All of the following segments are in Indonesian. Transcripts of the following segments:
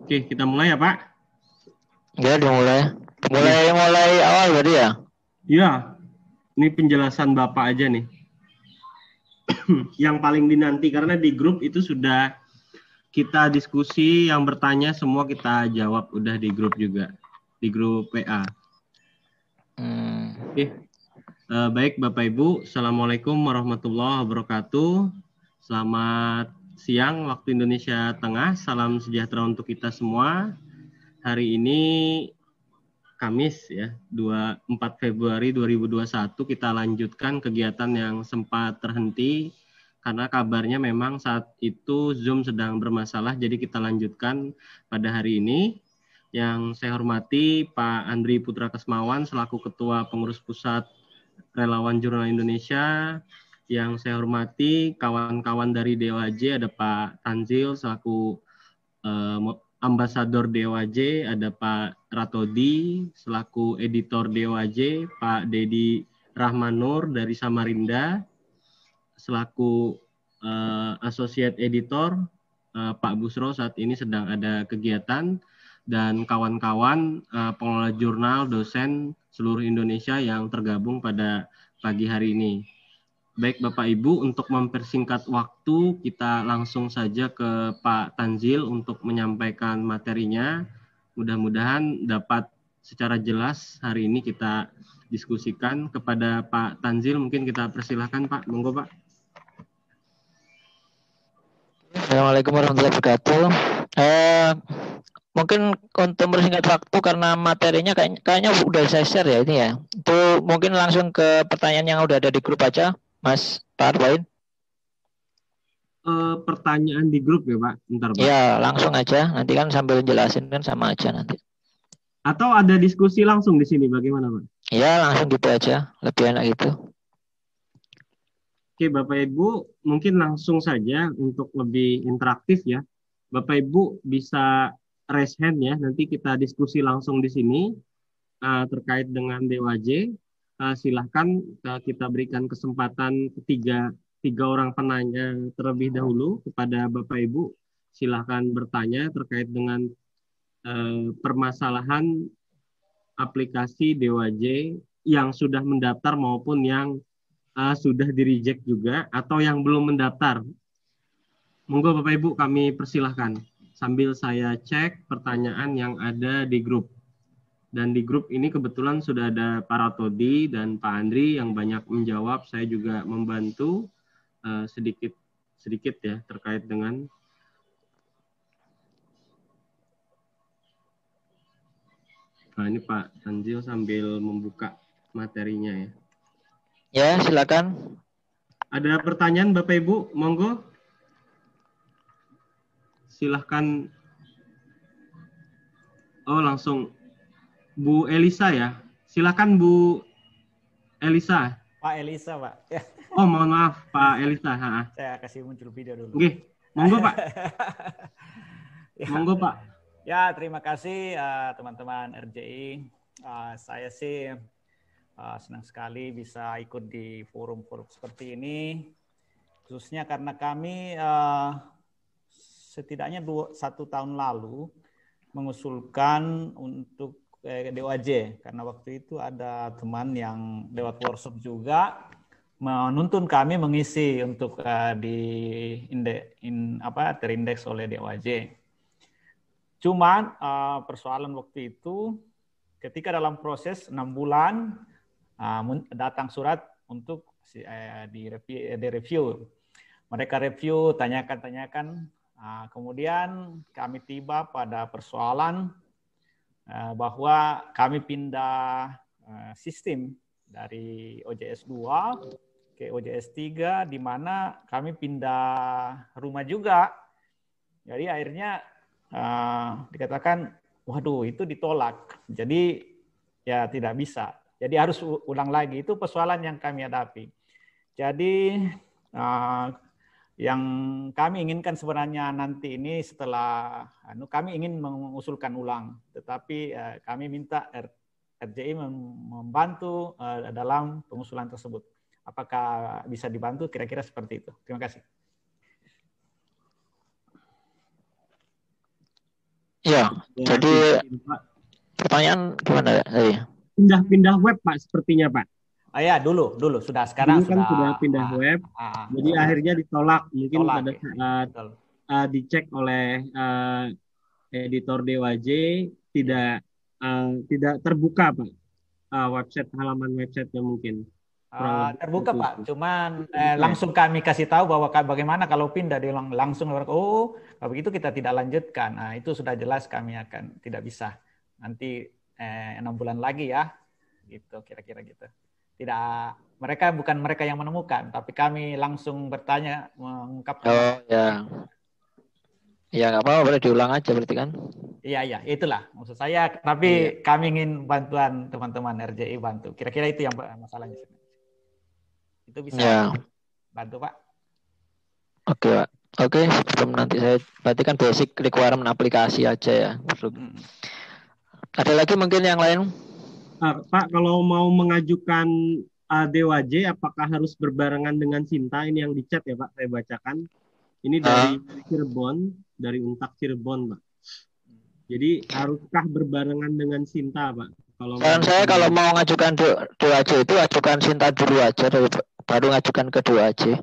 Oke, kita mulai ya Pak. Ya, dimulai. Mulai mulai awal berarti ya? Iya. Ini penjelasan Bapak aja nih. yang paling dinanti karena di grup itu sudah kita diskusi yang bertanya semua kita jawab udah di grup juga di grup WA. Hmm. Oke. Uh, baik Bapak Ibu, Assalamualaikum warahmatullahi wabarakatuh. Selamat siang waktu Indonesia Tengah. Salam sejahtera untuk kita semua. Hari ini Kamis ya, 24 Februari 2021 kita lanjutkan kegiatan yang sempat terhenti karena kabarnya memang saat itu Zoom sedang bermasalah jadi kita lanjutkan pada hari ini. Yang saya hormati Pak Andri Putra Kesmawan selaku Ketua Pengurus Pusat Relawan Jurnal Indonesia. Yang saya hormati kawan-kawan dari DOAJ ada Pak Tanzil selaku uh, ambasador DOAJ, ada Pak Ratodi selaku editor DOAJ, Pak Dedi Rahmanur dari Samarinda selaku uh, associate editor, uh, Pak Busro saat ini sedang ada kegiatan dan kawan-kawan uh, pengelola jurnal, dosen seluruh Indonesia yang tergabung pada pagi hari ini. Baik Bapak Ibu, untuk mempersingkat waktu, kita langsung saja ke Pak Tanzil untuk menyampaikan materinya. Mudah-mudahan dapat secara jelas hari ini kita diskusikan kepada Pak Tanzil. Mungkin kita persilahkan Pak, monggo Pak. Assalamualaikum warahmatullahi wabarakatuh. Eh, mungkin untuk bersingkat waktu karena materinya kayaknya, kayaknya udah saya share ya ini ya. Itu mungkin langsung ke pertanyaan yang udah ada di grup aja, Mas Pak Arwain. Uh, pertanyaan di grup ya Pak, Bentar, Pak. Ya langsung aja, nanti kan sambil jelasin kan sama aja nanti. Atau ada diskusi langsung di sini, bagaimana Pak? Ya langsung gitu aja, lebih enak gitu. Oke Bapak Ibu, mungkin langsung saja untuk lebih interaktif ya. Bapak Ibu bisa raise hand ya. Nanti kita diskusi langsung di sini uh, terkait dengan DWJ. Uh, silahkan uh, kita berikan kesempatan ketiga tiga orang penanya terlebih dahulu kepada Bapak Ibu. Silahkan bertanya terkait dengan uh, permasalahan aplikasi DWJ yang sudah mendaftar maupun yang uh, sudah di reject juga atau yang belum mendaftar. Monggo Bapak Ibu kami persilahkan sambil saya cek pertanyaan yang ada di grup. Dan di grup ini kebetulan sudah ada para Todi dan Pak Andri yang banyak menjawab. Saya juga membantu uh, sedikit sedikit ya terkait dengan Nah, ini Pak Tanjil sambil membuka materinya ya. Ya, silakan. Ada pertanyaan Bapak Ibu? Monggo silahkan oh langsung Bu Elisa ya. Silahkan Bu Elisa. Pak Elisa Pak. Oh mohon maaf Pak Elisa ha. saya kasih muncul video dulu. Oke monggo Pak. Ya. monggo Pak. Ya terima kasih uh, teman-teman RJI uh, saya sih uh, senang sekali bisa ikut di forum-forum seperti ini. Khususnya karena kami uh, setidaknya dua, satu tahun lalu mengusulkan untuk eh, karena waktu itu ada teman yang lewat workshop juga menuntun kami mengisi untuk uh, di in, apa terindeks oleh DOAJ. Cuman uh, persoalan waktu itu ketika dalam proses enam bulan uh, datang surat untuk uh, di review, di review. Mereka review, tanyakan-tanyakan Nah, kemudian kami tiba pada persoalan uh, bahwa kami pindah uh, sistem dari OJS 2 ke OJS 3 di mana kami pindah rumah juga. Jadi akhirnya uh, dikatakan waduh itu ditolak. Jadi ya tidak bisa. Jadi harus ulang lagi. Itu persoalan yang kami hadapi. Jadi uh, yang kami inginkan sebenarnya nanti ini setelah anu kami ingin mengusulkan ulang. Tetapi uh, kami minta R, RJI membantu uh, dalam pengusulan tersebut. Apakah bisa dibantu? Kira-kira seperti itu. Terima kasih. Ya, ya jadi pertanyaan gimana tadi? Pindah-pindah web Pak sepertinya Pak. Ah ya dulu dulu. Sudah sekarang dulu kan sudah, sudah pindah ah, web. Ah, ah, jadi ah, akhirnya ditolak. Mungkin tolak, pada ya. saat uh, dicek oleh uh, editor DWJ tidak uh, tidak terbuka Pak. Uh, website halaman websitenya mungkin. Uh, terbuka Pak, cuman eh, langsung kami kasih tahu bahwa bagaimana kalau pindah dia langsung oh kalau begitu kita tidak lanjutkan. Nah itu sudah jelas kami akan tidak bisa. Nanti eh, enam bulan lagi ya, gitu kira-kira gitu. Tidak mereka bukan mereka yang menemukan, tapi kami langsung bertanya mengungkapkan. Oh ya, ya nggak apa-apa boleh diulang aja berarti kan? Iya iya itulah maksud saya. Tapi iya. kami ingin bantuan teman-teman RJI bantu. Kira-kira itu yang masalahnya. Itu bisa ya. bantu Pak. Oke Pak. Oke, sebelum nanti saya berarti kan basic requirement aplikasi aja ya. Hmm. Ada lagi mungkin yang lain? Uh, Pak, kalau mau mengajukan uh, DWJ, apakah harus berbarengan dengan Sinta? Ini yang dicat ya Pak, saya bacakan. Ini dari uh. Cirebon, dari Untak Cirebon Pak. Jadi haruskah berbarengan dengan Sinta Pak? Kalau Dan saya kalau mau mengajukan DWJ itu ajukan Sinta dulu aja baru ngajukan kedua aja.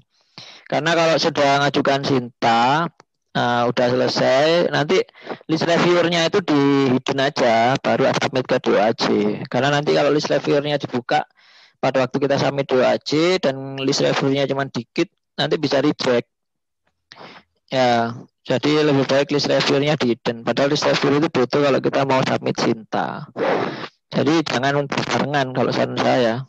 Karena kalau sudah ngajukan Sinta, uh, udah selesai, nanti list reviewernya itu di aja, baru submit ke dua aja. Karena nanti kalau list reviewernya dibuka pada waktu kita submit dua aja dan list reviewernya cuma dikit, nanti bisa reject. Ya, jadi lebih baik list reviewernya di hidden. Padahal list reviewer itu butuh kalau kita mau submit Sinta. Jadi jangan barengan kalau saran saya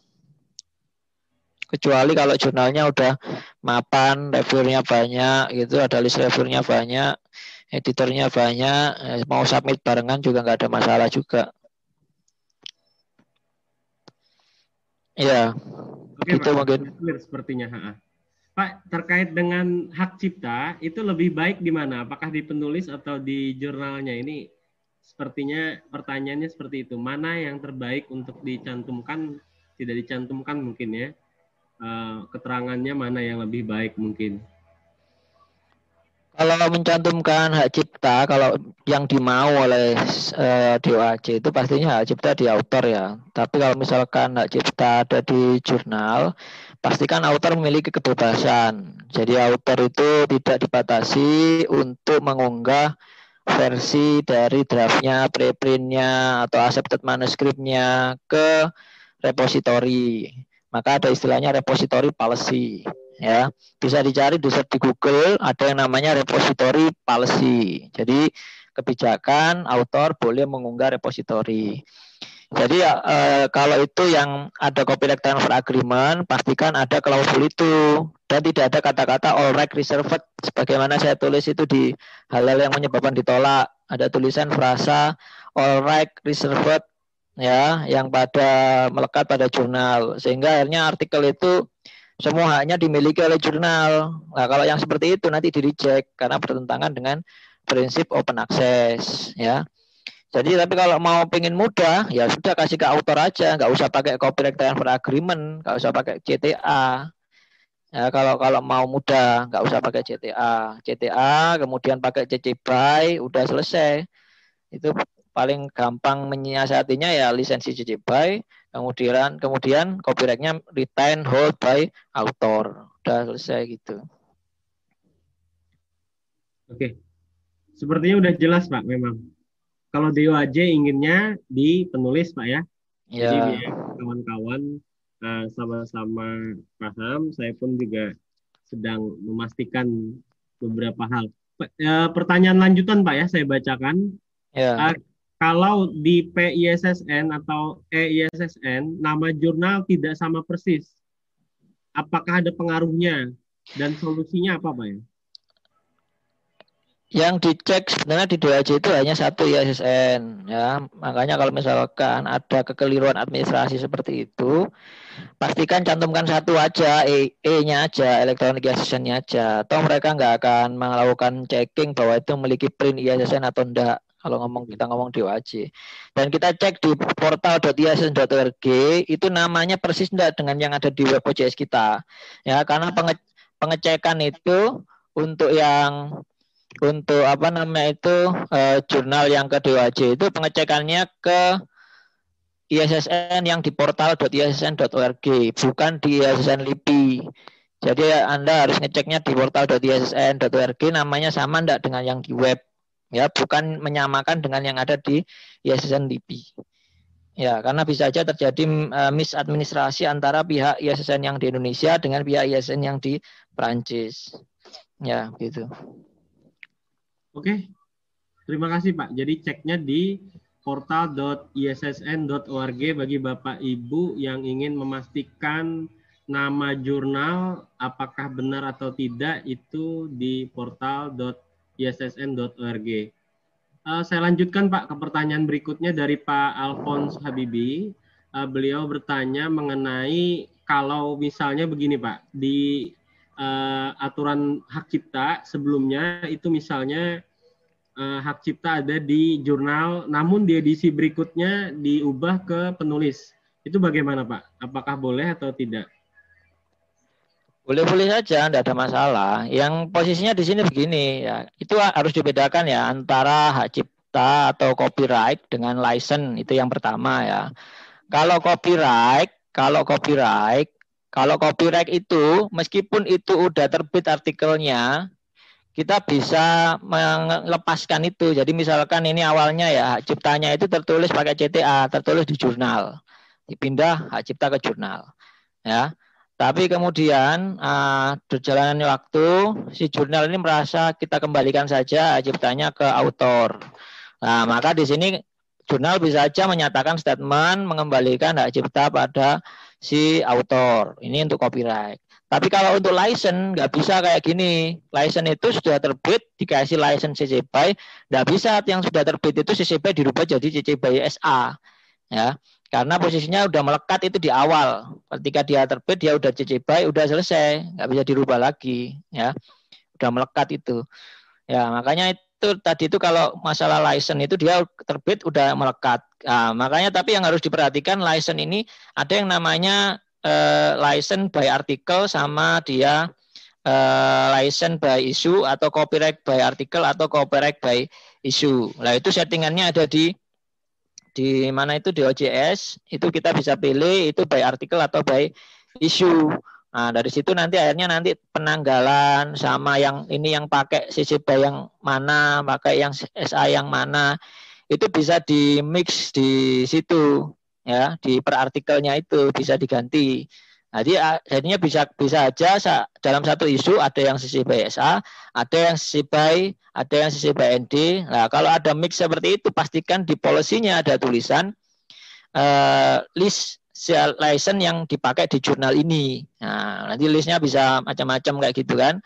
kecuali kalau jurnalnya udah mapan, reviewernya banyak gitu, ada list reviewernya banyak, editornya banyak, eh, mau submit barengan juga nggak ada masalah juga. Ya, Oke, gitu Pak, mungkin. Sepertinya, Pak, terkait dengan hak cipta itu lebih baik di mana? Apakah di penulis atau di jurnalnya? Ini sepertinya pertanyaannya seperti itu. Mana yang terbaik untuk dicantumkan, tidak dicantumkan mungkin ya? Uh, keterangannya mana yang lebih baik mungkin? Kalau mencantumkan hak cipta, kalau yang dimau oleh uh, eh, DOAJ itu pastinya hak cipta di autor ya. Tapi kalau misalkan hak cipta ada di jurnal, pastikan autor memiliki kebebasan. Jadi autor itu tidak dibatasi untuk mengunggah versi dari draftnya, preprintnya, atau accepted manuskripnya ke repositori maka ada istilahnya repository policy ya. Bisa dicari di search di Google ada yang namanya repository policy. Jadi kebijakan autor boleh mengunggah repository. Jadi e, kalau itu yang ada copyright transfer agreement pastikan ada klausul itu. Dan tidak ada kata-kata all right reserved sebagaimana saya tulis itu di hal-hal yang menyebabkan ditolak. Ada tulisan frasa all right reserved ya yang pada melekat pada jurnal sehingga akhirnya artikel itu semua haknya dimiliki oleh jurnal. Nah, kalau yang seperti itu nanti di reject karena bertentangan dengan prinsip open access ya. Jadi tapi kalau mau pengen mudah ya sudah kasih ke autor aja, nggak usah pakai copyright transfer agreement, nggak usah pakai CTA. Ya, kalau kalau mau mudah nggak usah pakai CTA. CTA kemudian pakai CC BY udah selesai. Itu paling gampang menyiasatinya ya lisensi CC BY, kemudian kemudian copyrightnya retain hold by author. Udah selesai gitu. Oke. Sepertinya udah jelas Pak memang. Kalau DOAJ inginnya di penulis Pak ya. Ya. Jadi kawan-kawan uh, sama-sama paham, saya pun juga sedang memastikan beberapa hal. Uh, pertanyaan lanjutan Pak ya, saya bacakan. Ya. Kalau di PISSN atau EISSN nama jurnal tidak sama persis. Apakah ada pengaruhnya dan solusinya apa Pak ya? Yang dicek sebenarnya di DAJ itu hanya satu ISSN ya. Makanya kalau misalkan ada kekeliruan administrasi seperti itu, pastikan cantumkan satu aja, E, E-nya aja, elektronik ISSN-nya aja. Atau mereka nggak akan melakukan checking bahwa itu memiliki print ISSN atau enggak kalau ngomong kita ngomong DOAJ. Dan kita cek di portal.isn.org itu namanya persis enggak dengan yang ada di web OJS kita. Ya, karena penge pengecekan itu untuk yang untuk apa namanya itu uh, jurnal yang ke DOAJ itu pengecekannya ke ISSN yang di portal.issn.org bukan di ISSN LIPI. Jadi Anda harus ngeceknya di portal.issn.org namanya sama enggak dengan yang di web ya bukan menyamakan dengan yang ada di ISSN LIPI. Ya, karena bisa saja terjadi uh, misadministrasi antara pihak ISSN yang di Indonesia dengan pihak ISSN yang di Prancis. Ya, gitu. Oke. Terima kasih, Pak. Jadi ceknya di portal.issn.org bagi Bapak Ibu yang ingin memastikan nama jurnal apakah benar atau tidak itu di portal.issn.org. Uh, saya lanjutkan Pak ke pertanyaan berikutnya dari Pak Alphonse Habibi. Uh, beliau bertanya mengenai kalau misalnya begini Pak, di uh, aturan hak cipta sebelumnya itu misalnya uh, hak cipta ada di jurnal, namun di edisi berikutnya diubah ke penulis. Itu bagaimana Pak? Apakah boleh atau tidak? Boleh-boleh saja, tidak ada masalah. Yang posisinya di sini begini, ya itu harus dibedakan ya antara hak cipta atau copyright dengan license itu yang pertama ya. Kalau copyright, kalau copyright, kalau copyright itu meskipun itu udah terbit artikelnya, kita bisa melepaskan itu. Jadi misalkan ini awalnya ya hak ciptanya itu tertulis pakai CTA, tertulis di jurnal, dipindah hak cipta ke jurnal, ya tapi kemudian uh, waktu, si jurnal ini merasa kita kembalikan saja ciptanya ke autor. Nah, maka di sini jurnal bisa saja menyatakan statement mengembalikan hak cipta pada si autor. Ini untuk copyright. Tapi kalau untuk license nggak bisa kayak gini. License itu sudah terbit dikasih license CC BY, nggak bisa yang sudah terbit itu CC BY dirubah jadi CC BY SA. Ya, karena posisinya udah melekat itu di awal. Ketika dia terbit dia udah CC BY udah selesai, nggak bisa dirubah lagi, ya. Udah melekat itu. Ya, makanya itu tadi itu kalau masalah license itu dia terbit udah melekat. Nah, makanya tapi yang harus diperhatikan license ini ada yang namanya uh, license by article sama dia uh, license by issue atau copyright by article atau copyright by issue. Nah, itu settingannya ada di di mana itu di OJS itu kita bisa pilih itu by artikel atau by issue. Nah, dari situ nanti akhirnya nanti penanggalan sama yang ini yang pakai CC BY yang mana, pakai yang SA yang mana, itu bisa di mix di situ ya, di per artikelnya itu bisa diganti. Jadi jadinya bisa bisa aja dalam satu isu ada yang sisi by ada yang sisi by, ada yang sisi by. Nah, kalau ada mix seperti itu pastikan di polisinya ada tulisan uh, list license yang dipakai di jurnal ini. Nah, nanti listnya bisa macam-macam kayak gitu kan.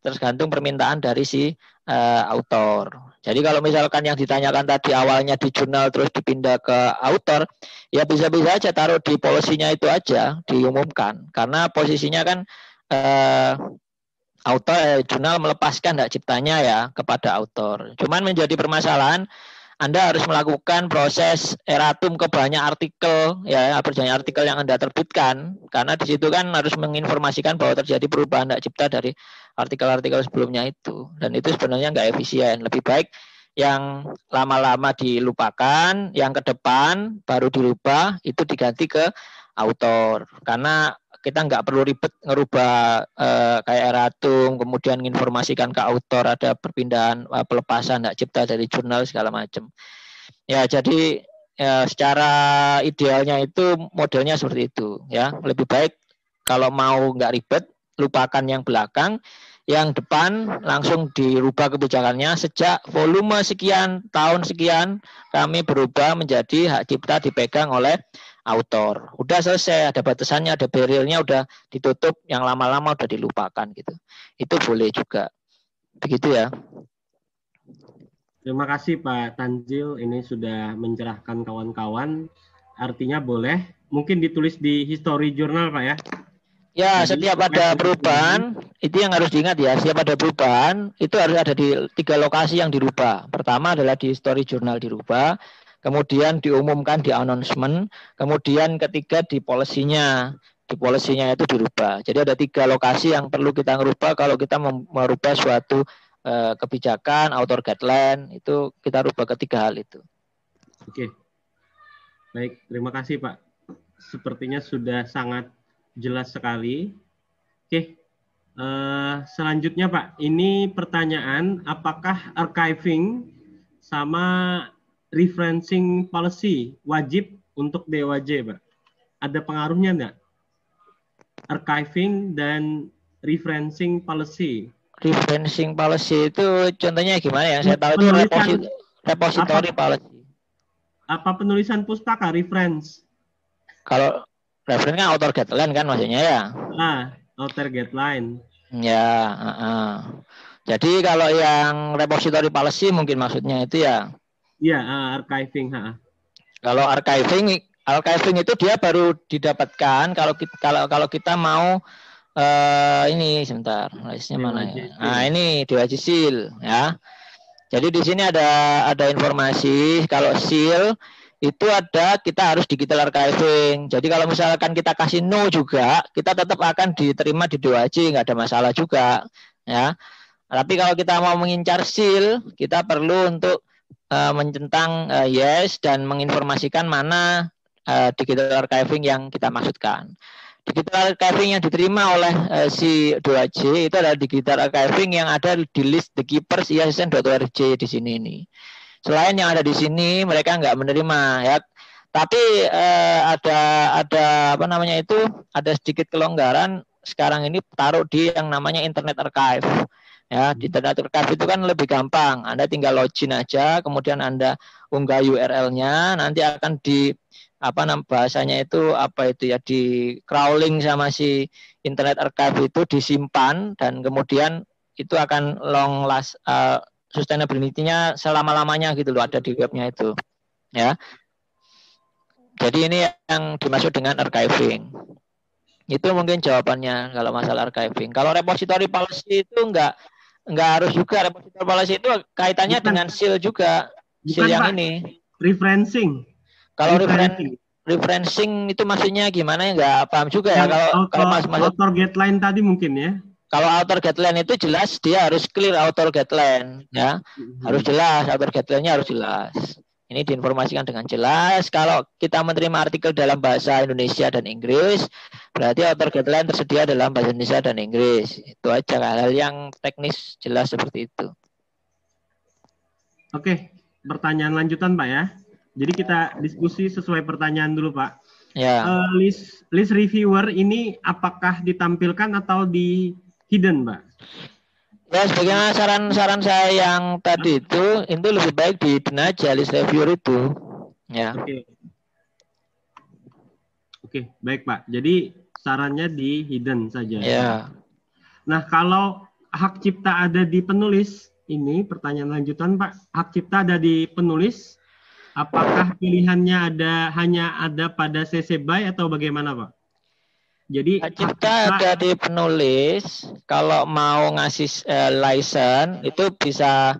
Tergantung permintaan dari si uh, autor. Jadi kalau misalkan yang ditanyakan tadi awalnya di jurnal terus dipindah ke autor, ya bisa-bisa aja taruh di polisinya itu aja diumumkan. Karena posisinya kan eh, autor eh, jurnal melepaskan hak ciptanya ya kepada autor. Cuman menjadi permasalahan anda harus melakukan proses eratum ke banyak artikel ya banyak artikel yang Anda terbitkan. Karena di situ kan harus menginformasikan bahwa terjadi perubahan hak cipta dari artikel-artikel sebelumnya itu. Dan itu sebenarnya nggak efisien. Lebih baik yang lama-lama dilupakan yang ke depan baru dirubah itu diganti ke autor. Karena kita nggak perlu ribet ngerubah eh, kayak eratum, kemudian menginformasikan ke autor ada perpindahan eh, pelepasan hak cipta dari jurnal segala macam. Ya jadi ya, secara idealnya itu modelnya seperti itu ya. Lebih baik kalau mau nggak ribet lupakan yang belakang. Yang depan langsung dirubah kebijakannya. Sejak volume sekian tahun sekian kami berubah menjadi hak cipta dipegang oleh autor. Udah selesai, ada batasannya, ada barriernya udah ditutup, yang lama-lama udah dilupakan gitu. Itu boleh juga. Begitu ya. Terima kasih Pak Tanjil, ini sudah mencerahkan kawan-kawan. Artinya boleh, mungkin ditulis di history journal Pak ya. Ya, Jadi, setiap ada perubahan, itu yang harus diingat ya, setiap ada perubahan, itu harus ada di tiga lokasi yang dirubah. Pertama adalah di history journal dirubah, kemudian diumumkan di announcement, kemudian ketiga di polisinya, di polisinya itu dirubah. Jadi ada tiga lokasi yang perlu kita merubah kalau kita merubah suatu uh, kebijakan, author guideline itu kita rubah ketiga hal itu. Oke. Baik, terima kasih Pak. Sepertinya sudah sangat jelas sekali. Oke. Uh, selanjutnya Pak, ini pertanyaan apakah archiving sama referencing policy wajib untuk DOJ, Pak? Ada pengaruhnya enggak? Archiving dan referencing policy. Referencing policy itu contohnya gimana ya? Saya tahu itu reposit repository apa, policy. Apa penulisan pustaka reference? Kalau reference kan author guideline kan maksudnya ya? Ah, author guideline. Ya, uh -uh. Jadi kalau yang repository policy mungkin maksudnya itu ya Iya, uh, archiving. Ha. Kalau archiving, archiving itu dia baru didapatkan kalau kita kalau kalau kita mau uh, ini sebentar, listnya mana ya? Nah ini DWJ Seal ya. Jadi di sini ada ada informasi kalau seal itu ada kita harus digital archiving. Jadi kalau misalkan kita kasih no juga, kita tetap akan diterima di DWJ, nggak ada masalah juga ya. Tapi kalau kita mau mengincar seal, kita perlu untuk uh, mencentang uh, yes dan menginformasikan mana uh, digital archiving yang kita maksudkan. Digital archiving yang diterima oleh uh, si 2J itu adalah digital archiving yang ada di list the keepers ISSN.org di sini ini. Selain yang ada di sini mereka nggak menerima ya. Tapi uh, ada ada apa namanya itu ada sedikit kelonggaran sekarang ini taruh di yang namanya Internet Archive Ya, di data archive itu kan lebih gampang. Anda tinggal login aja, kemudian Anda unggah URL-nya, nanti akan di apa nama bahasanya itu apa itu ya di crawling sama si internet archive itu disimpan dan kemudian itu akan long last uh, sustainability-nya selama-lamanya gitu loh ada di webnya itu. Ya. Jadi ini yang dimaksud dengan archiving. Itu mungkin jawabannya kalau masalah archiving. Kalau repository policy itu enggak Enggak harus juga repository policy itu kaitannya Bukan. dengan seal juga. Seal Bukan, yang Pak. ini. Referencing. Kalau referencing. referencing itu maksudnya gimana ya nggak paham juga ya kalau kalau mas, mas author guideline tadi mungkin ya. Kalau author guideline itu jelas dia harus clear author guideline ya. Hmm. Harus jelas author guideline-nya harus jelas. Ini diinformasikan dengan jelas. Kalau kita menerima artikel dalam bahasa Indonesia dan Inggris, berarti author guideline tersedia dalam bahasa Indonesia dan Inggris. Itu aja hal-hal yang teknis jelas seperti itu. Oke, pertanyaan lanjutan Pak ya. Jadi kita diskusi sesuai pertanyaan dulu Pak. Ya. Uh, list list reviewer ini apakah ditampilkan atau di hidden Pak? Ya, sebagaimana saran-saran saya yang tadi itu, itu lebih baik di aja list reviewer itu. Ya. Oke. Oke, baik Pak. Jadi sarannya di hidden saja. Ya. Nah, kalau hak cipta ada di penulis, ini pertanyaan lanjutan Pak. Hak cipta ada di penulis, apakah pilihannya ada hanya ada pada CC BY atau bagaimana Pak? Jadi cipta ada di penulis. Kalau mau ngasih uh, license itu bisa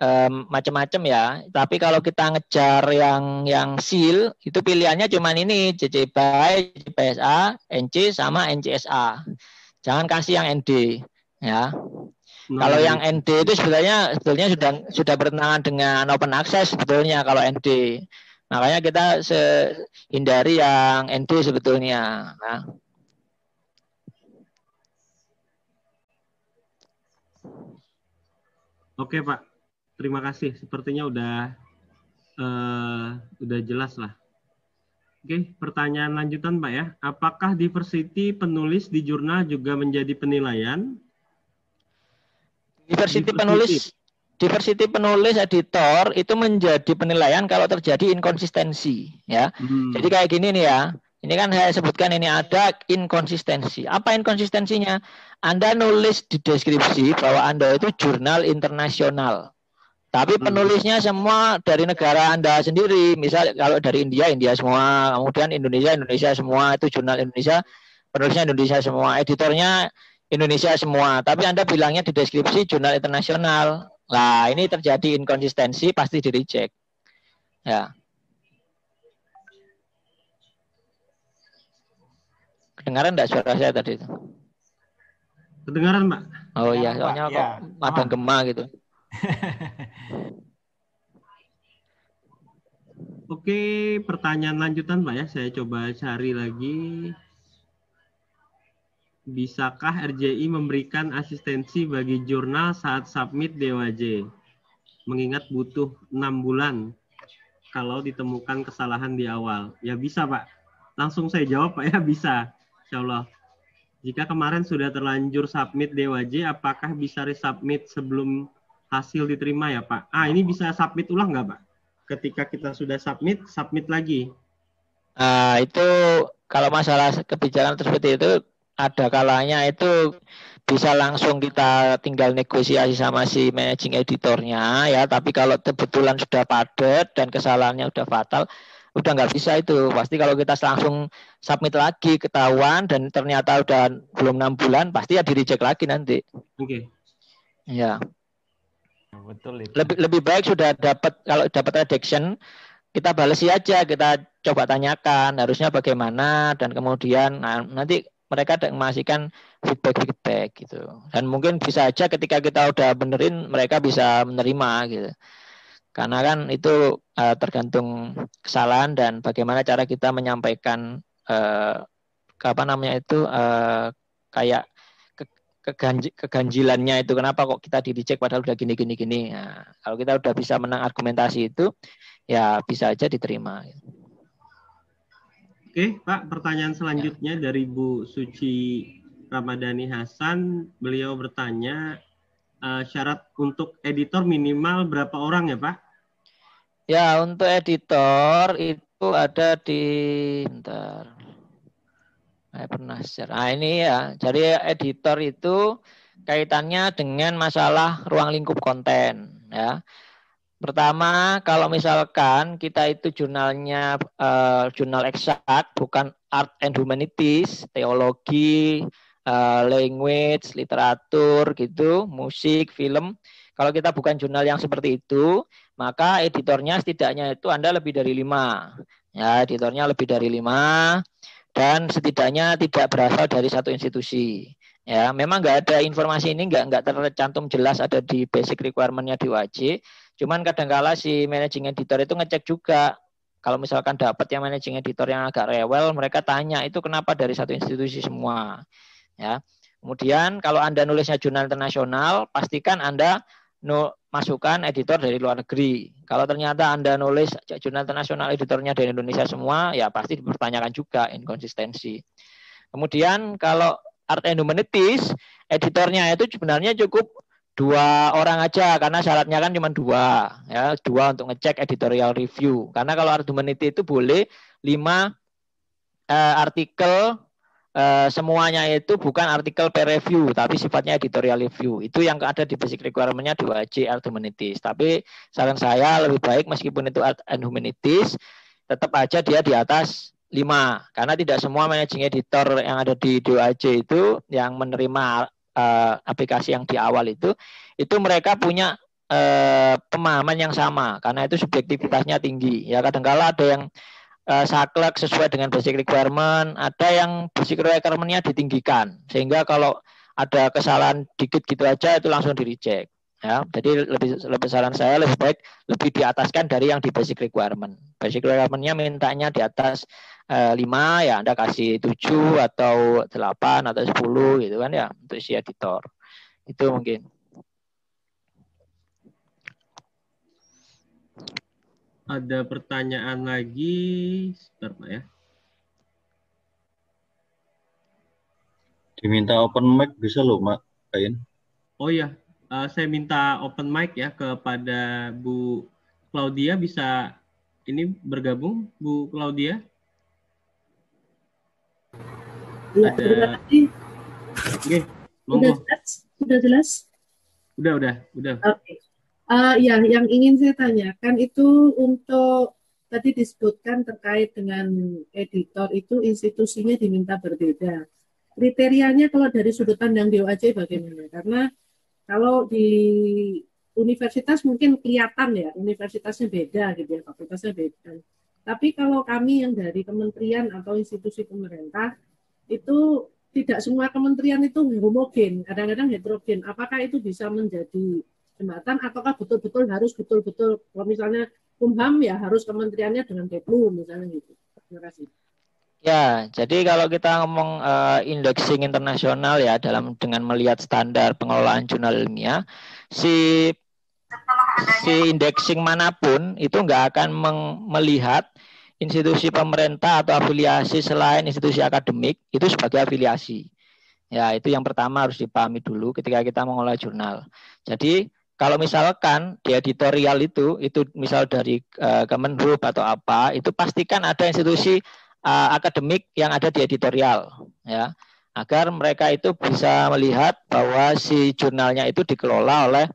um, macam-macam ya. Tapi kalau kita ngejar yang yang seal itu pilihannya cuma ini CC BY, CPSA, NC sama NCSA. Jangan kasih yang ND ya. Nah, kalau yang ND itu sebetulnya sebetulnya sudah sudah bertentangan dengan open access sebetulnya kalau ND. Makanya kita hindari yang ND sebetulnya. Nah. Oke Pak, terima kasih. Sepertinya udah uh, udah jelas lah. Oke, pertanyaan lanjutan Pak ya. Apakah diversity penulis di jurnal juga menjadi penilaian? Diversity, diversity. penulis diversity penulis editor itu menjadi penilaian kalau terjadi inkonsistensi ya. Hmm. Jadi kayak gini nih ya. Ini kan saya sebutkan ini ada inkonsistensi. Apa inkonsistensinya? Anda nulis di deskripsi bahwa Anda itu jurnal internasional. Tapi hmm. penulisnya semua dari negara Anda sendiri. Misal kalau dari India, India semua. Kemudian Indonesia, Indonesia semua. Itu jurnal Indonesia. Penulisnya Indonesia semua. Editornya Indonesia semua. Tapi Anda bilangnya di deskripsi jurnal internasional. Nah, ini terjadi inkonsistensi, pasti di reject. Ya. Kedengaran enggak suara saya tadi itu? Kedengaran, Mbak? Oh iya, soalnya ya. kok ada gema gitu. Oke, pertanyaan lanjutan Pak ya. Saya coba cari lagi. Bisakah RJI memberikan asistensi bagi jurnal saat submit DOAJ? Mengingat butuh enam bulan kalau ditemukan kesalahan di awal. Ya bisa Pak. Langsung saya jawab Pak ya, bisa. Insya Allah. Jika kemarin sudah terlanjur submit DOAJ, apakah bisa resubmit sebelum hasil diterima ya Pak? Ah, ini bisa submit ulang nggak Pak? ketika kita sudah submit, submit lagi. Nah, itu kalau masalah kebijakan seperti itu ada kalanya itu bisa langsung kita tinggal negosiasi sama si managing editornya ya tapi kalau kebetulan sudah padat dan kesalahannya sudah fatal udah nggak bisa itu pasti kalau kita langsung submit lagi ketahuan dan ternyata udah belum enam bulan pasti ya di reject lagi nanti oke okay. ya Betul itu. Lebih lebih baik sudah dapat kalau dapat redaction kita balesi aja, kita coba tanyakan harusnya bagaimana dan kemudian nah, nanti mereka mengasihkan feedback-feedback gitu. Dan mungkin bisa aja ketika kita udah benerin mereka bisa menerima gitu. Karena kan itu uh, tergantung kesalahan dan bagaimana cara kita menyampaikan uh, apa namanya itu uh, kayak keganj keganjilannya itu. Kenapa kok kita di reject padahal udah gini gini gini nah, kalau kita udah bisa menang argumentasi itu ya bisa aja diterima. Oke Pak pertanyaan selanjutnya ya. dari Bu Suci Ramadhani Hasan. Beliau bertanya uh, syarat untuk editor minimal berapa orang ya Pak Ya untuk editor itu ada di bentar saya pernah share. Nah ini ya, jadi editor itu kaitannya dengan masalah ruang lingkup konten ya. Pertama, kalau misalkan kita itu jurnalnya uh, jurnal eksak, bukan art and humanities, teologi, uh, language, literatur gitu, musik, film. Kalau kita bukan jurnal yang seperti itu, maka editornya setidaknya itu Anda lebih dari lima. Ya, editornya lebih dari lima dan setidaknya tidak berasal dari satu institusi. Ya, memang nggak ada informasi ini nggak nggak tercantum jelas ada di basic requirementnya di WAJ. Cuman kadangkala si managing editor itu ngecek juga kalau misalkan dapat yang managing editor yang agak rewel, mereka tanya itu kenapa dari satu institusi semua. Ya. Kemudian kalau Anda nulisnya jurnal internasional, pastikan Anda masukkan editor dari luar negeri. Kalau ternyata Anda nulis jurnal internasional editornya dari Indonesia semua, ya pasti dipertanyakan juga inkonsistensi. Kemudian kalau Art and Humanities, editornya itu sebenarnya cukup dua orang aja karena syaratnya kan cuma dua ya dua untuk ngecek editorial review karena kalau art humanity itu boleh lima uh, artikel Uh, semuanya itu bukan artikel peer review tapi sifatnya editorial review. Itu yang ada di basic requirement-nya 2J Art Humanities. Tapi saran saya lebih baik meskipun itu Art and Humanities tetap aja dia di atas 5 karena tidak semua managing editor yang ada di 2J itu yang menerima uh, aplikasi yang di awal itu itu mereka punya uh, pemahaman yang sama. Karena itu subjektivitasnya tinggi. Ya kadang-kala ada yang uh, saklek sesuai dengan basic requirement, ada yang basic requirement-nya ditinggikan sehingga kalau ada kesalahan dikit gitu aja itu langsung di reject ya. Jadi lebih lebih saran saya lebih baik lebih diataskan dari yang di basic requirement. Basic requirement-nya mintanya di atas eh, 5 ya Anda kasih 7 atau 8 atau 10 gitu kan ya untuk si editor. Itu mungkin. Ada pertanyaan lagi. Sebentar, Pak ya. Diminta open mic bisa loh, Mak. Kain. Oh iya, uh, saya minta open mic ya kepada Bu Claudia bisa ini bergabung, Bu Claudia. Ya, ada... terima kasih. Oke, Sudah jelas? Sudah jelas? Udah, udah, udah. Oke. Okay. Uh, ya, yang ingin saya tanyakan itu untuk tadi disebutkan terkait dengan editor itu institusinya diminta berbeda. Kriterianya kalau dari sudut pandang DOAJ bagaimana? Karena kalau di universitas mungkin kelihatan ya, universitasnya beda gitu ya, fakultasnya beda. Tapi kalau kami yang dari kementerian atau institusi pemerintah itu tidak semua kementerian itu homogen, kadang-kadang heterogen. Apakah itu bisa menjadi jembatan ataukah betul-betul harus betul-betul kalau misalnya Kumham ya harus kementeriannya dengan Keplu misalnya gitu. Terima kasih. Ya, jadi kalau kita ngomong uh, indexing internasional ya dalam dengan melihat standar pengelolaan jurnal ilmiah, si si indexing mana pun itu nggak akan melihat institusi pemerintah atau afiliasi selain institusi akademik itu sebagai afiliasi. Ya, itu yang pertama harus dipahami dulu ketika kita mengolah jurnal. Jadi kalau misalkan di editorial itu itu misal dari uh, Kemenhub atau apa, itu pastikan ada institusi uh, akademik yang ada di editorial ya. Agar mereka itu bisa melihat bahwa si jurnalnya itu dikelola oleh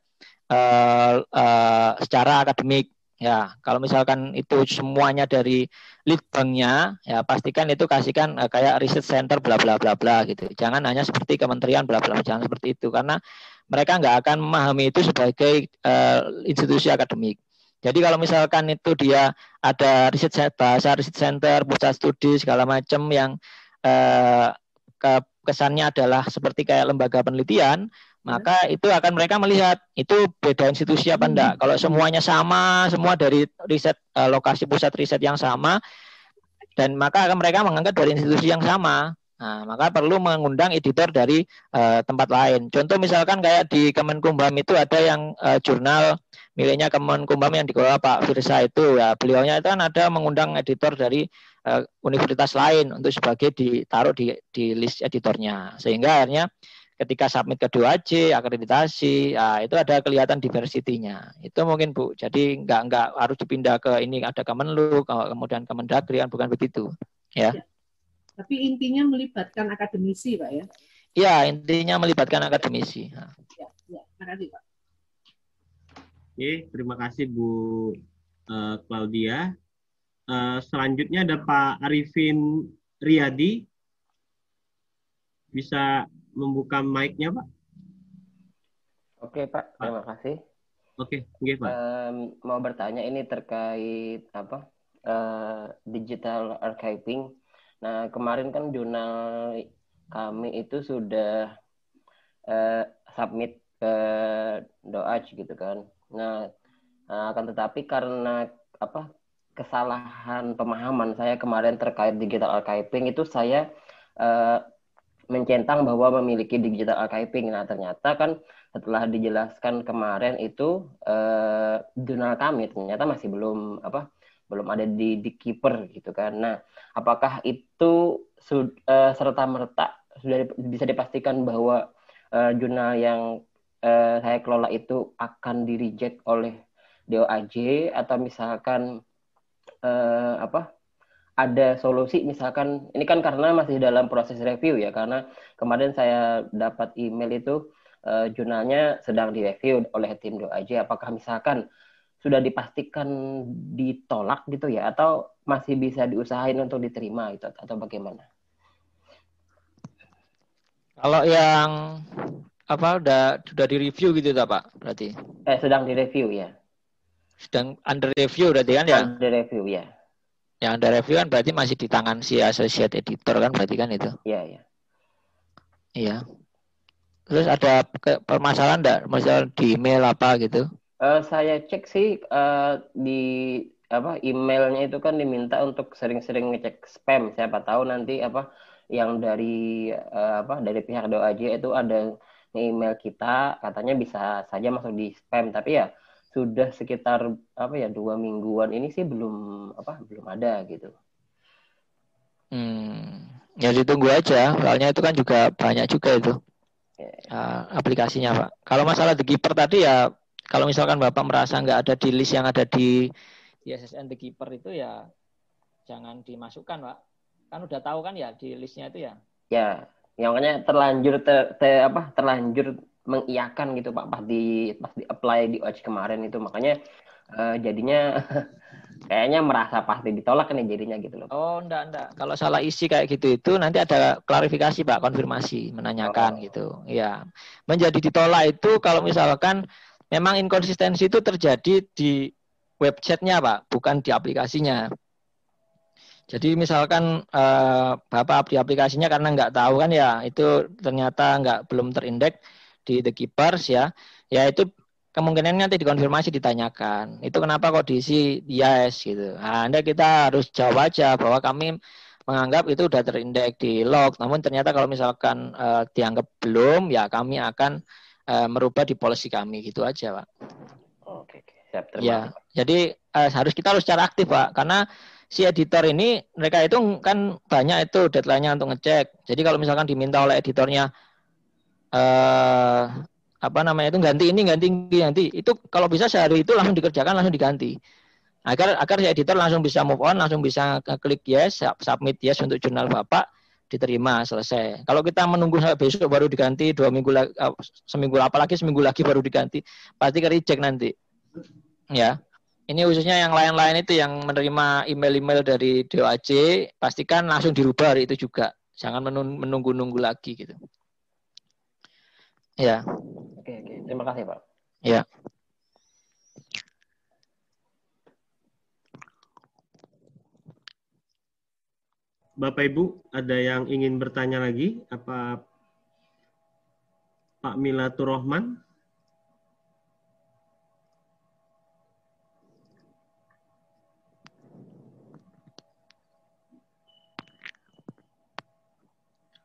uh, uh, secara akademik ya. Kalau misalkan itu semuanya dari lead banknya ya pastikan itu kasihkan uh, kayak research center bla bla bla bla gitu. Jangan hanya seperti kementerian bla bla jangan seperti itu karena mereka nggak akan memahami itu sebagai uh, institusi akademik. Jadi kalau misalkan itu dia ada riset bahasa riset center, pusat studi segala macam yang uh, ke, kesannya adalah seperti kayak lembaga penelitian, maka itu akan mereka melihat itu beda institusi apa enggak. Hmm. Kalau semuanya sama, semua dari riset uh, lokasi pusat riset yang sama, dan maka akan mereka menganggap dari institusi yang sama. Nah, maka perlu mengundang editor dari uh, tempat lain. Contoh misalkan kayak di Kemenkumham itu ada yang uh, jurnal miliknya Kemenkumham yang dikelola Pak Firsa itu ya beliaunya itu kan ada mengundang editor dari uh, universitas lain untuk sebagai ditaruh di di list editornya. Sehingga akhirnya ketika submit ke 2J akreditasi ya, itu ada kelihatan diversitinya itu mungkin Bu jadi nggak nggak harus dipindah ke ini ada Kemenlu kemudian Kemendagri kan bukan begitu ya. ya. Tapi intinya melibatkan akademisi, Pak ya? Ya, intinya melibatkan akademisi. Ya, ya. Terima kasih, Pak. Oke, terima kasih Bu uh, Claudia. Uh, selanjutnya ada Pak Arifin Riyadi. Bisa membuka mic-nya, Pak? Oke, Pak. Terima kasih. Oke, okay, Pak. Um, mau bertanya ini terkait apa? Uh, digital archiving Nah, kemarin kan jurnal kami itu sudah uh, submit ke doa gitu kan. Nah, akan tetapi karena apa kesalahan pemahaman saya kemarin terkait digital archiving itu saya uh, mencentang bahwa memiliki digital archiving. Nah, ternyata kan setelah dijelaskan kemarin itu uh, jurnal kami ternyata masih belum apa belum ada di di keeper gitu kan. Nah, apakah itu uh, eh, serta merta sudah bisa dipastikan bahwa uh, jurnal yang uh, saya kelola itu akan di reject oleh DOAJ atau misalkan uh, apa ada solusi misalkan ini kan karena masih dalam proses review ya karena kemarin saya dapat email itu uh, jurnalnya sedang direview oleh tim DOAJ apakah misalkan sudah dipastikan ditolak gitu ya atau masih bisa diusahain untuk diterima itu atau bagaimana? Kalau yang apa udah sudah direview gitu tak Pak berarti? Eh sedang direview ya. Sedang under review berarti kan ya? Under review ya. Yang under review kan berarti masih di tangan si associate editor kan berarti kan itu? Iya iya. Iya. Terus ada permasalahan enggak? Misal di email apa gitu? Uh, saya cek sih uh, di apa emailnya itu kan diminta untuk sering-sering ngecek spam. Siapa tahu nanti apa yang dari uh, apa dari pihak doa aja itu ada email kita katanya bisa saja masuk di spam. Tapi ya sudah sekitar apa ya dua mingguan ini sih belum apa belum ada gitu. Hmm, ya ditunggu aja. Soalnya itu kan juga banyak juga itu uh, aplikasinya pak. Kalau masalah The Keeper tadi ya kalau misalkan Bapak merasa nggak ada di list yang ada di, di SSN The Keeper itu ya jangan dimasukkan, Pak. Kan udah tahu kan ya di listnya itu ya? Ya, yang makanya terlanjur ter, ter, apa terlanjur mengiakan gitu Pak pas di pas di apply di OH kemarin itu makanya uh, jadinya kayaknya merasa pasti ditolak nih jadinya gitu loh. Oh, enggak enggak. Kalau salah isi kayak gitu itu nanti ada klarifikasi Pak, konfirmasi, menanyakan oh. gitu. Ya. Menjadi ditolak itu kalau misalkan memang inkonsistensi itu terjadi di websitenya Pak, bukan di aplikasinya. Jadi misalkan uh, Bapak di aplikasinya karena nggak tahu kan ya, itu ternyata nggak belum terindeks di The Keepers ya, ya itu kemungkinan nanti dikonfirmasi ditanyakan. Itu kenapa kok diisi yes gitu. Nah, Anda kita harus jawab aja bahwa kami menganggap itu sudah terindeks di log. Namun ternyata kalau misalkan uh, dianggap belum, ya kami akan uh, merubah di policy kami gitu aja, Pak. Oke, siap. Terima ya, jadi uh, harus kita harus secara aktif, Pak, karena si editor ini mereka itu kan banyak itu deadline-nya untuk ngecek. Jadi kalau misalkan diminta oleh editornya eh apa namanya itu ganti ini ganti ini ganti itu kalau bisa sehari itu langsung dikerjakan langsung diganti agar agar si editor langsung bisa move on langsung bisa klik yes submit yes untuk jurnal bapak diterima selesai kalau kita menunggu sampai besok baru diganti dua minggu lagi uh, seminggu apalagi seminggu lagi baru diganti pasti ke reject nanti ya ini khususnya yang lain-lain itu yang menerima email-email dari DOAJ, pastikan langsung dirubah hari itu juga. Jangan menunggu-nunggu lagi gitu. Ya. Oke, oke. Terima kasih, Pak. Ya. Bapak Ibu, ada yang ingin bertanya lagi? Apa Pak Milatur Rahman?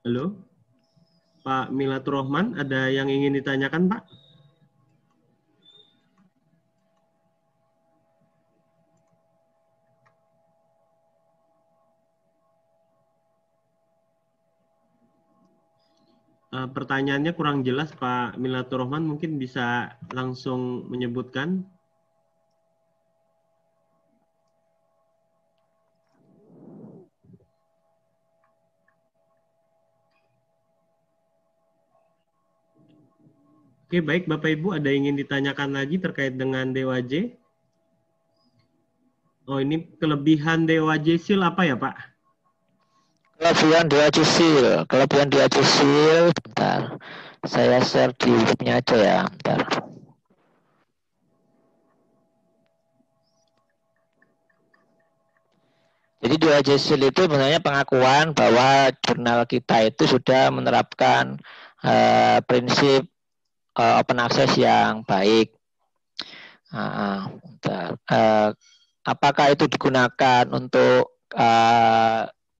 Halo, Pak Milatur Rahman, ada yang ingin ditanyakan, Pak? Uh, pertanyaannya kurang jelas, Pak Milatur Rahman. Mungkin bisa langsung menyebutkan Oke, baik Bapak Ibu, ada ingin ditanyakan lagi terkait dengan Dewa J? Oh, ini kelebihan Dewa J Sil apa ya, Pak? Kelebihan Dewa J Sil, kelebihan Dewa J Sil, bentar. Saya share di webnya aja ya, bentar. Jadi dua Sil itu sebenarnya pengakuan bahwa jurnal kita itu sudah menerapkan uh, prinsip uh, open access yang baik. Uh, uh, apakah itu digunakan untuk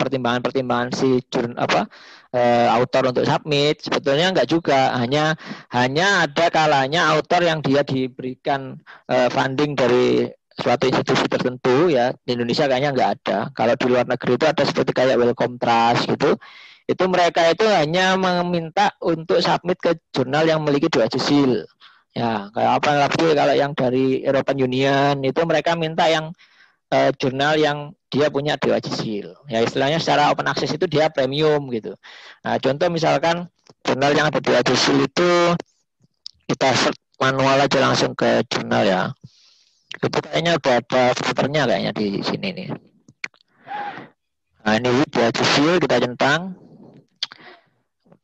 pertimbangan-pertimbangan si jurn apa uh, autor untuk submit. Sebetulnya enggak juga. Hanya hanya ada kalanya autor yang dia diberikan uh, funding dari suatu institusi tertentu ya. Di Indonesia kayaknya enggak ada. Kalau di luar negeri itu ada seperti kayak Welcome Trust gitu. Itu mereka itu hanya meminta untuk submit ke jurnal yang memiliki dua jisil. Ya, kayak apa lagi kalau yang dari European Union itu mereka minta yang uh, jurnal yang dia punya dua jisil. Ya istilahnya secara open access itu dia premium gitu. Nah, contoh misalkan jurnal yang ada dua jisil itu kita search manual aja langsung ke jurnal ya. Itu kayaknya udah ada filternya kayaknya di sini nih. Nah, ini dua jisil kita centang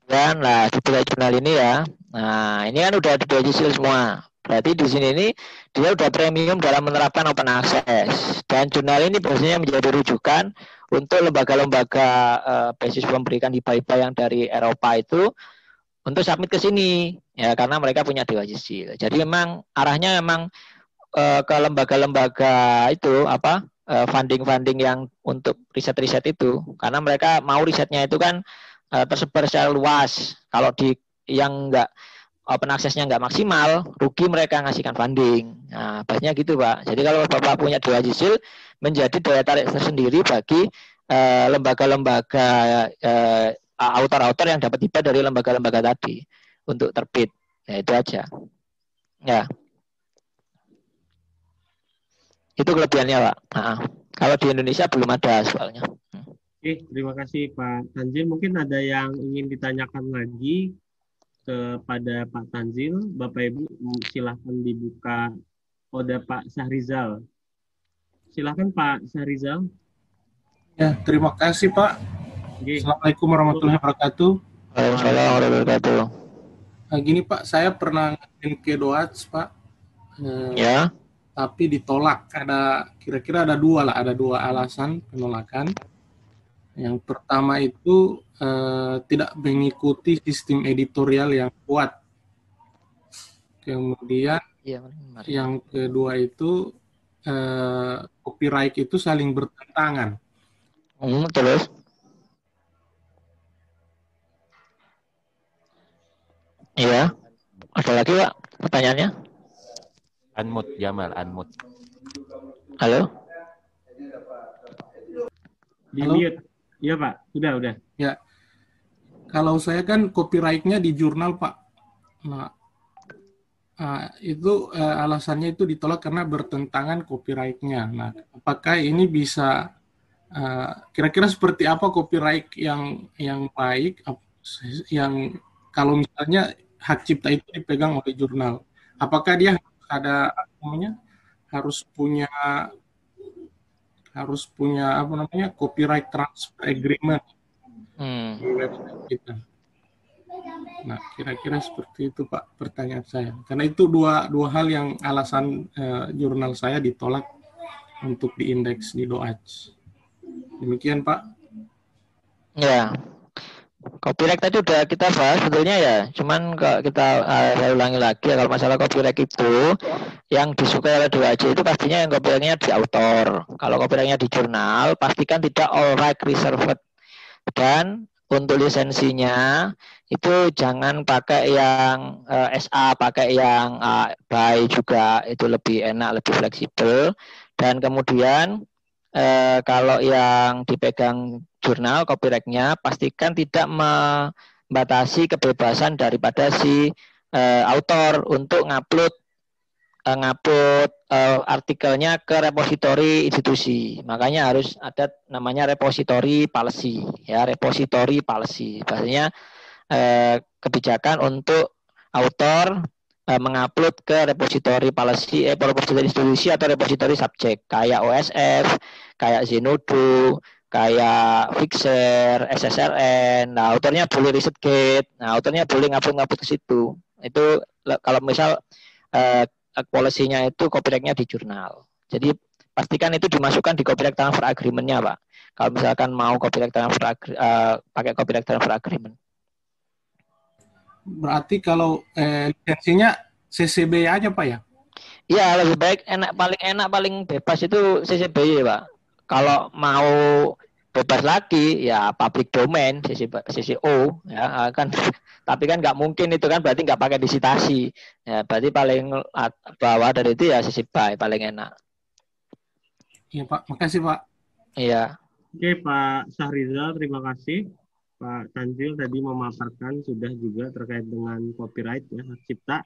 dan lah di jurnal ini ya. Nah, ini kan udah di digital semua. Berarti di sini ini dia udah premium dalam menerapkan open access. Dan jurnal ini biasanya menjadi rujukan untuk lembaga-lembaga uh, basis pemberikan hibah-hibah yang dari Eropa itu untuk submit ke sini ya karena mereka punya dewa jisil. Jadi memang arahnya memang uh, ke lembaga-lembaga itu apa uh, funding-funding yang untuk riset-riset itu karena mereka mau risetnya itu kan uh, tersebar secara luas. Kalau di yang enggak open access-nya nggak maksimal, rugi mereka ngasihkan funding. Nah, pastinya gitu, Pak. Jadi kalau Bapak punya dua jisil, menjadi daya tarik tersendiri bagi eh, lembaga-lembaga uh, autor-autor yang dapat hibah dari lembaga-lembaga tadi untuk terbit. Ya, itu aja. Ya. Itu kelebihannya, Pak. Nah, kalau di Indonesia belum ada soalnya. Oke, terima kasih Pak Tanzil. Mungkin ada yang ingin ditanyakan lagi kepada Pak Tanzil. Bapak Ibu silahkan dibuka kode Pak Sahrizal. Silahkan Pak Sahrizal. Ya, terima kasih Pak. Oke. Assalamualaikum warahmatullahi wabarakatuh. Waalaikumsalam warahmatullahi wabarakatuh. Nah, gini Pak, saya pernah ngin ke Doats Pak. Eh, ya. Tapi ditolak. Ada kira-kira ada dua lah, ada dua alasan penolakan Yang pertama itu uh, tidak mengikuti sistem editorial yang kuat. Kemudian ya, yang kedua itu uh, copyright itu saling bertentangan. Hmm, terus? Iya. Ada lagi Pak pertanyaannya? Unmute Jamal, unmute. Halo? Di Halo? mute. Iya Pak, sudah udah. Ya. Kalau saya kan copyrightnya di jurnal Pak. Nah, uh, itu uh, alasannya itu ditolak karena bertentangan copyrightnya. Nah, apakah ini bisa kira kira-kira seperti apa copyright yang yang baik yang kalau misalnya hak cipta itu dipegang oleh jurnal apakah dia ada namanya harus punya harus punya apa namanya copyright transfer agreement hmm. di website kita. Nah, kira-kira seperti itu Pak pertanyaan saya. Karena itu dua dua hal yang alasan uh, jurnal saya ditolak untuk diindeks di DOAJ. Demikian Pak. Ya, Copyright tadi udah kita bahas sebetulnya ya, cuman kalau kita uh, saya ulangi lagi ya, kalau masalah copyright itu yang disukai oleh dua itu pastinya yang copyrightnya di autor. Kalau copyrightnya di jurnal, pastikan tidak all right reserved. Dan untuk lisensinya itu jangan pakai yang uh, eh, SA, pakai yang uh, by juga itu lebih enak, lebih fleksibel. Dan kemudian uh, kalau yang dipegang jurnal copyrightnya pastikan tidak membatasi kebebasan daripada si uh, autor untuk ngupload uh, ngupload uh, artikelnya ke repositori institusi. Makanya harus ada namanya repositori policy ya, repositori policy. Bahasanya uh, kebijakan untuk autor uh, mengupload ke repositori policy, eh, repositori institusi atau repositori subjek kayak OSF, kayak Zenodo, kayak Fixer, SSRN. Nah, autornya boleh gate. Nah, autornya boleh ngupload-ngupload ke situ. Itu kalau misal uh, policy-nya itu copyrightnya di jurnal. Jadi pastikan itu dimasukkan di copyright transfer agreement-nya, Pak. Kalau misalkan mau copyright transfer uh, pakai copyright transfer agreement. Berarti kalau eh, lisensinya CCB aja, Pak ya? Iya, lebih baik enak paling enak paling bebas itu CCBY, Pak. Kalau mau bebas lagi ya public domain CCO ya kan. Tapi kan nggak mungkin itu kan berarti nggak pakai disitasi ya berarti paling bawah dari itu ya sisi buy paling enak. Iya pak. Makasih pak. Iya. Oke pak Sahrizal terima kasih Pak Tanjil tadi memaparkan sudah juga terkait dengan copyright ya hak cipta